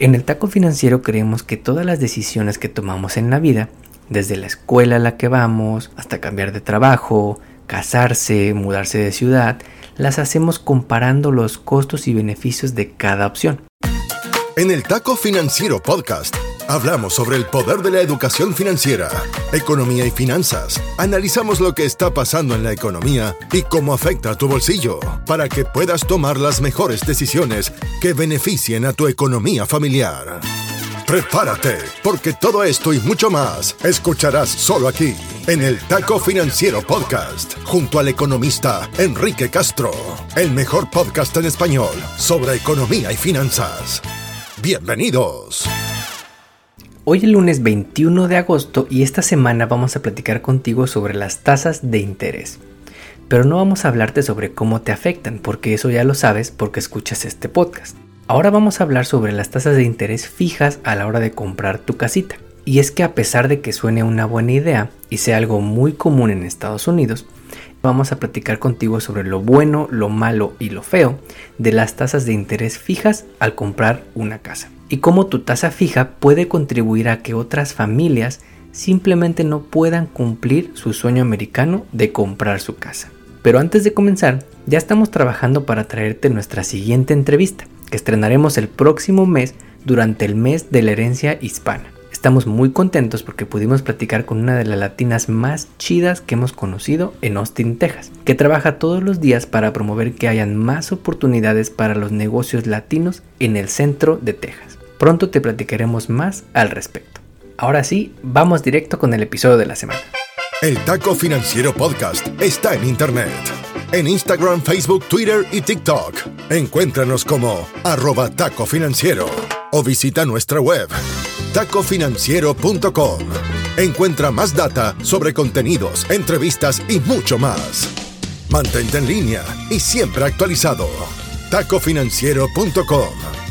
En el taco financiero creemos que todas las decisiones que tomamos en la vida, desde la escuela a la que vamos, hasta cambiar de trabajo, casarse, mudarse de ciudad, las hacemos comparando los costos y beneficios de cada opción. En el Taco Financiero Podcast hablamos sobre el poder de la educación financiera, economía y finanzas. Analizamos lo que está pasando en la economía y cómo afecta a tu bolsillo para que puedas tomar las mejores decisiones que beneficien a tu economía familiar. Prepárate, porque todo esto y mucho más escucharás solo aquí, en el Taco Financiero Podcast, junto al economista Enrique Castro, el mejor podcast en español sobre economía y finanzas. Bienvenidos. Hoy es lunes 21 de agosto y esta semana vamos a platicar contigo sobre las tasas de interés. Pero no vamos a hablarte sobre cómo te afectan, porque eso ya lo sabes porque escuchas este podcast. Ahora vamos a hablar sobre las tasas de interés fijas a la hora de comprar tu casita. Y es que a pesar de que suene una buena idea y sea algo muy común en Estados Unidos, vamos a platicar contigo sobre lo bueno, lo malo y lo feo de las tasas de interés fijas al comprar una casa. Y cómo tu tasa fija puede contribuir a que otras familias simplemente no puedan cumplir su sueño americano de comprar su casa. Pero antes de comenzar, ya estamos trabajando para traerte nuestra siguiente entrevista que estrenaremos el próximo mes durante el mes de la herencia hispana. Estamos muy contentos porque pudimos platicar con una de las latinas más chidas que hemos conocido en Austin, Texas, que trabaja todos los días para promover que hayan más oportunidades para los negocios latinos en el centro de Texas. Pronto te platicaremos más al respecto. Ahora sí, vamos directo con el episodio de la semana. El Taco Financiero Podcast está en Internet. En Instagram, Facebook, Twitter y TikTok. Encuéntranos como arroba taco financiero o visita nuestra web tacofinanciero.com. Encuentra más data sobre contenidos, entrevistas y mucho más. Mantente en línea y siempre actualizado. tacofinanciero.com.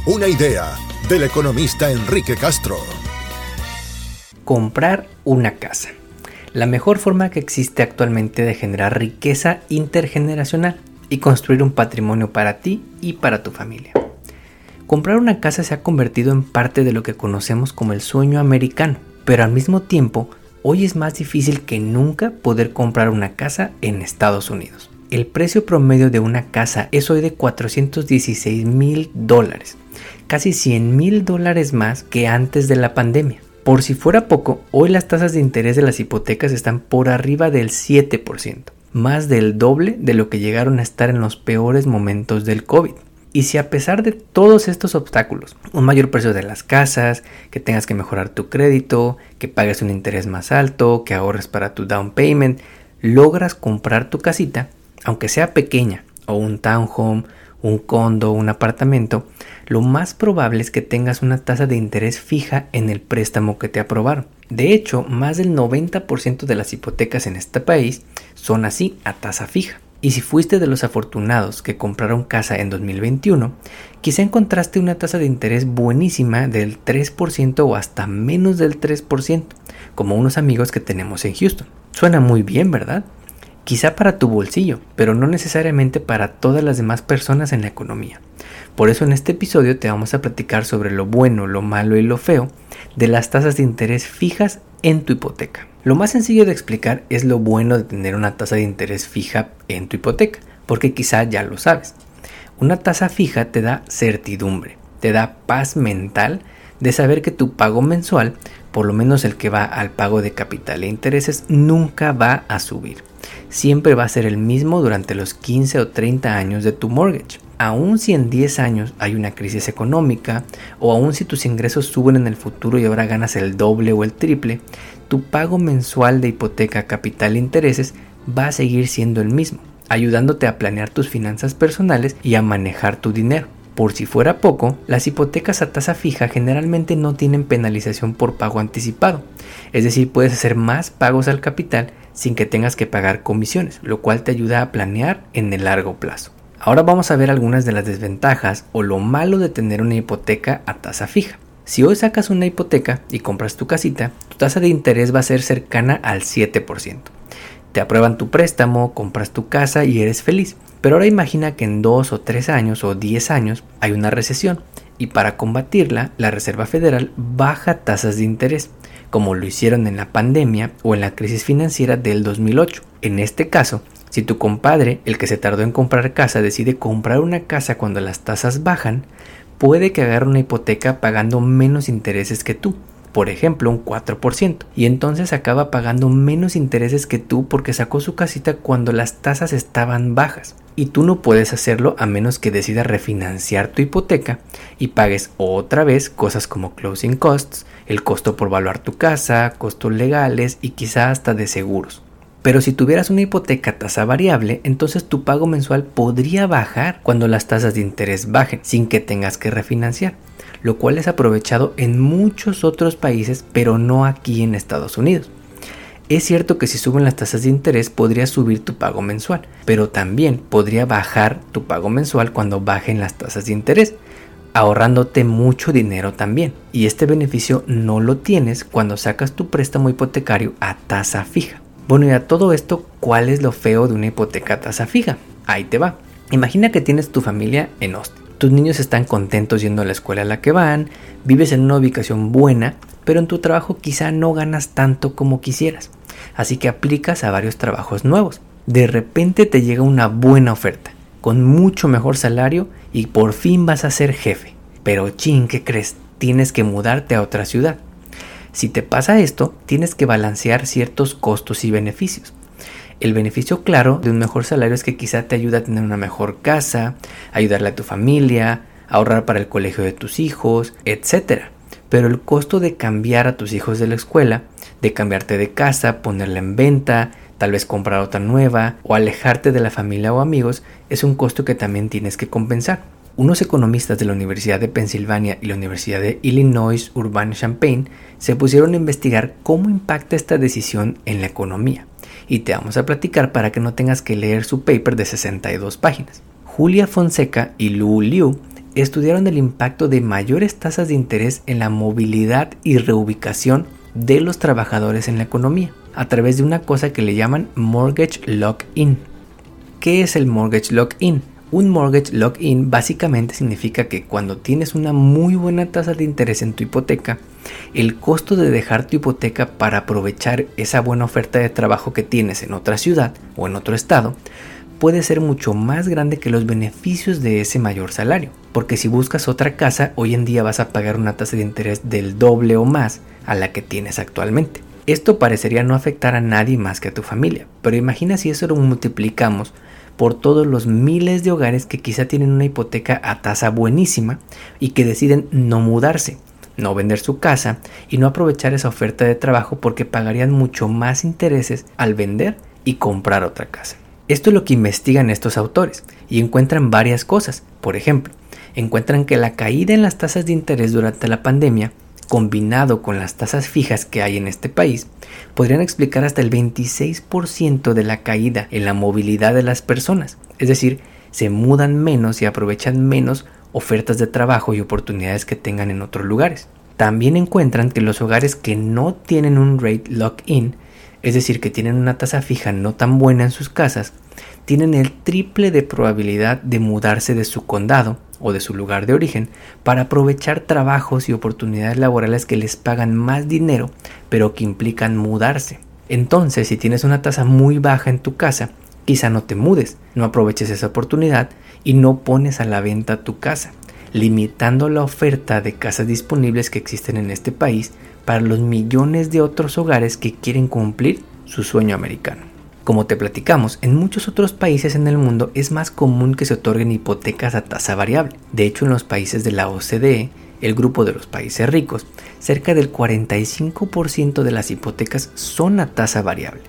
Una idea del economista Enrique Castro. Comprar una casa la mejor forma que existe actualmente de generar riqueza intergeneracional y construir un patrimonio para ti y para tu familia. Comprar una casa se ha convertido en parte de lo que conocemos como el sueño americano, pero al mismo tiempo hoy es más difícil que nunca poder comprar una casa en Estados Unidos. El precio promedio de una casa es hoy de 416 mil dólares, casi 100 mil dólares más que antes de la pandemia. Por si fuera poco, hoy las tasas de interés de las hipotecas están por arriba del 7%, más del doble de lo que llegaron a estar en los peores momentos del COVID. Y si a pesar de todos estos obstáculos, un mayor precio de las casas, que tengas que mejorar tu crédito, que pagues un interés más alto, que ahorres para tu down payment, logras comprar tu casita, aunque sea pequeña, o un townhome, un condo, un apartamento, lo más probable es que tengas una tasa de interés fija en el préstamo que te aprobaron. De hecho, más del 90% de las hipotecas en este país son así a tasa fija. Y si fuiste de los afortunados que compraron casa en 2021, quizá encontraste una tasa de interés buenísima del 3% o hasta menos del 3%, como unos amigos que tenemos en Houston. Suena muy bien, ¿verdad? quizá para tu bolsillo, pero no necesariamente para todas las demás personas en la economía. Por eso en este episodio te vamos a platicar sobre lo bueno, lo malo y lo feo de las tasas de interés fijas en tu hipoteca. Lo más sencillo de explicar es lo bueno de tener una tasa de interés fija en tu hipoteca, porque quizá ya lo sabes. Una tasa fija te da certidumbre, te da paz mental de saber que tu pago mensual, por lo menos el que va al pago de capital e intereses, nunca va a subir siempre va a ser el mismo durante los 15 o 30 años de tu mortgage. Aún si en 10 años hay una crisis económica o aún si tus ingresos suben en el futuro y ahora ganas el doble o el triple, tu pago mensual de hipoteca, capital e intereses va a seguir siendo el mismo, ayudándote a planear tus finanzas personales y a manejar tu dinero. Por si fuera poco, las hipotecas a tasa fija generalmente no tienen penalización por pago anticipado, es decir, puedes hacer más pagos al capital sin que tengas que pagar comisiones, lo cual te ayuda a planear en el largo plazo. Ahora vamos a ver algunas de las desventajas o lo malo de tener una hipoteca a tasa fija. Si hoy sacas una hipoteca y compras tu casita, tu tasa de interés va a ser cercana al 7%. Te aprueban tu préstamo, compras tu casa y eres feliz. Pero ahora imagina que en 2 o 3 años o 10 años hay una recesión y para combatirla, la Reserva Federal baja tasas de interés, como lo hicieron en la pandemia o en la crisis financiera del 2008. En este caso, si tu compadre, el que se tardó en comprar casa, decide comprar una casa cuando las tasas bajan, puede que agarre una hipoteca pagando menos intereses que tú, por ejemplo un 4%, y entonces acaba pagando menos intereses que tú porque sacó su casita cuando las tasas estaban bajas. Y tú no puedes hacerlo a menos que decidas refinanciar tu hipoteca y pagues otra vez cosas como closing costs, el costo por evaluar tu casa, costos legales y quizá hasta de seguros. Pero si tuvieras una hipoteca tasa variable, entonces tu pago mensual podría bajar cuando las tasas de interés bajen, sin que tengas que refinanciar lo cual es aprovechado en muchos otros países, pero no aquí en Estados Unidos. Es cierto que si suben las tasas de interés podría subir tu pago mensual, pero también podría bajar tu pago mensual cuando bajen las tasas de interés, ahorrándote mucho dinero también. Y este beneficio no lo tienes cuando sacas tu préstamo hipotecario a tasa fija. Bueno, y a todo esto, ¿cuál es lo feo de una hipoteca tasa fija? Ahí te va. Imagina que tienes tu familia en Austin tus niños están contentos yendo a la escuela a la que van, vives en una ubicación buena, pero en tu trabajo quizá no ganas tanto como quisieras. Así que aplicas a varios trabajos nuevos. De repente te llega una buena oferta, con mucho mejor salario y por fin vas a ser jefe. Pero chin, ¿qué crees? Tienes que mudarte a otra ciudad. Si te pasa esto, tienes que balancear ciertos costos y beneficios. El beneficio claro de un mejor salario es que quizá te ayuda a tener una mejor casa, ayudarle a tu familia, ahorrar para el colegio de tus hijos, etc. Pero el costo de cambiar a tus hijos de la escuela, de cambiarte de casa, ponerla en venta, tal vez comprar otra nueva o alejarte de la familia o amigos, es un costo que también tienes que compensar. Unos economistas de la Universidad de Pensilvania y la Universidad de Illinois Urbana-Champaign se pusieron a investigar cómo impacta esta decisión en la economía y te vamos a platicar para que no tengas que leer su paper de 62 páginas. Julia Fonseca y Lu Liu estudiaron el impacto de mayores tasas de interés en la movilidad y reubicación de los trabajadores en la economía a través de una cosa que le llaman mortgage lock-in. ¿Qué es el mortgage lock-in? Un mortgage lock-in básicamente significa que cuando tienes una muy buena tasa de interés en tu hipoteca, el costo de dejar tu hipoteca para aprovechar esa buena oferta de trabajo que tienes en otra ciudad o en otro estado puede ser mucho más grande que los beneficios de ese mayor salario. Porque si buscas otra casa, hoy en día vas a pagar una tasa de interés del doble o más a la que tienes actualmente. Esto parecería no afectar a nadie más que a tu familia, pero imagina si eso lo multiplicamos por todos los miles de hogares que quizá tienen una hipoteca a tasa buenísima y que deciden no mudarse, no vender su casa y no aprovechar esa oferta de trabajo porque pagarían mucho más intereses al vender y comprar otra casa. Esto es lo que investigan estos autores y encuentran varias cosas. Por ejemplo, encuentran que la caída en las tasas de interés durante la pandemia combinado con las tasas fijas que hay en este país, podrían explicar hasta el 26% de la caída en la movilidad de las personas. Es decir, se mudan menos y aprovechan menos ofertas de trabajo y oportunidades que tengan en otros lugares. También encuentran que los hogares que no tienen un rate lock-in, es decir, que tienen una tasa fija no tan buena en sus casas, tienen el triple de probabilidad de mudarse de su condado o de su lugar de origen para aprovechar trabajos y oportunidades laborales que les pagan más dinero pero que implican mudarse. Entonces, si tienes una tasa muy baja en tu casa, quizá no te mudes, no aproveches esa oportunidad y no pones a la venta tu casa, limitando la oferta de casas disponibles que existen en este país para los millones de otros hogares que quieren cumplir su sueño americano. Como te platicamos, en muchos otros países en el mundo es más común que se otorguen hipotecas a tasa variable. De hecho, en los países de la OCDE, el grupo de los países ricos, cerca del 45% de las hipotecas son a tasa variable.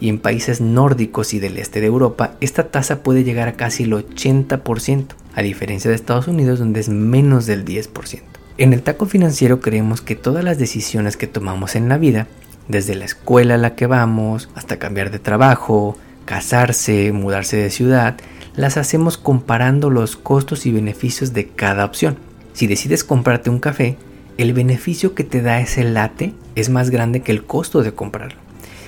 Y en países nórdicos y del este de Europa, esta tasa puede llegar a casi el 80%, a diferencia de Estados Unidos donde es menos del 10%. En el taco financiero creemos que todas las decisiones que tomamos en la vida desde la escuela a la que vamos, hasta cambiar de trabajo, casarse, mudarse de ciudad, las hacemos comparando los costos y beneficios de cada opción. Si decides comprarte un café, el beneficio que te da ese latte es más grande que el costo de comprarlo.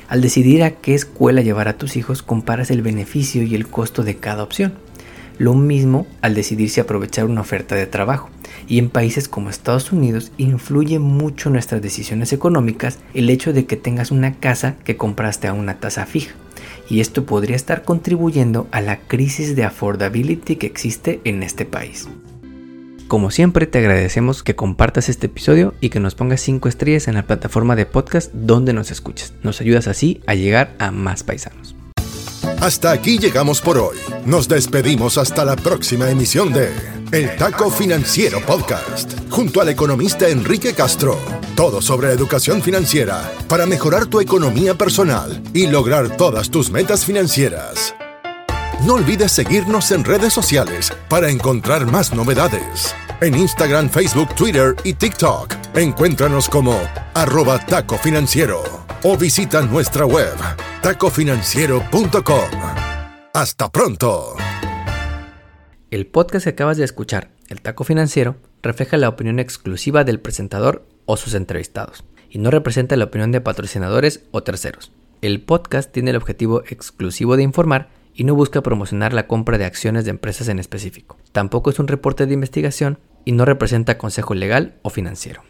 Al decidir a qué escuela llevar a tus hijos, comparas el beneficio y el costo de cada opción. Lo mismo al decidir si aprovechar una oferta de trabajo. Y en países como Estados Unidos influye mucho nuestras decisiones económicas el hecho de que tengas una casa que compraste a una tasa fija. Y esto podría estar contribuyendo a la crisis de affordability que existe en este país. Como siempre te agradecemos que compartas este episodio y que nos pongas 5 estrellas en la plataforma de podcast donde nos escuches. Nos ayudas así a llegar a más paisanos. Hasta aquí llegamos por hoy. Nos despedimos hasta la próxima emisión de El Taco Financiero Podcast, junto al economista Enrique Castro. Todo sobre educación financiera para mejorar tu economía personal y lograr todas tus metas financieras. No olvides seguirnos en redes sociales para encontrar más novedades. En Instagram, Facebook, Twitter y TikTok, encuéntranos como arroba taco financiero o visita nuestra web tacofinanciero.com. Hasta pronto. El podcast que acabas de escuchar, El Taco Financiero, refleja la opinión exclusiva del presentador o sus entrevistados y no representa la opinión de patrocinadores o terceros. El podcast tiene el objetivo exclusivo de informar y no busca promocionar la compra de acciones de empresas en específico. Tampoco es un reporte de investigación y no representa consejo legal o financiero.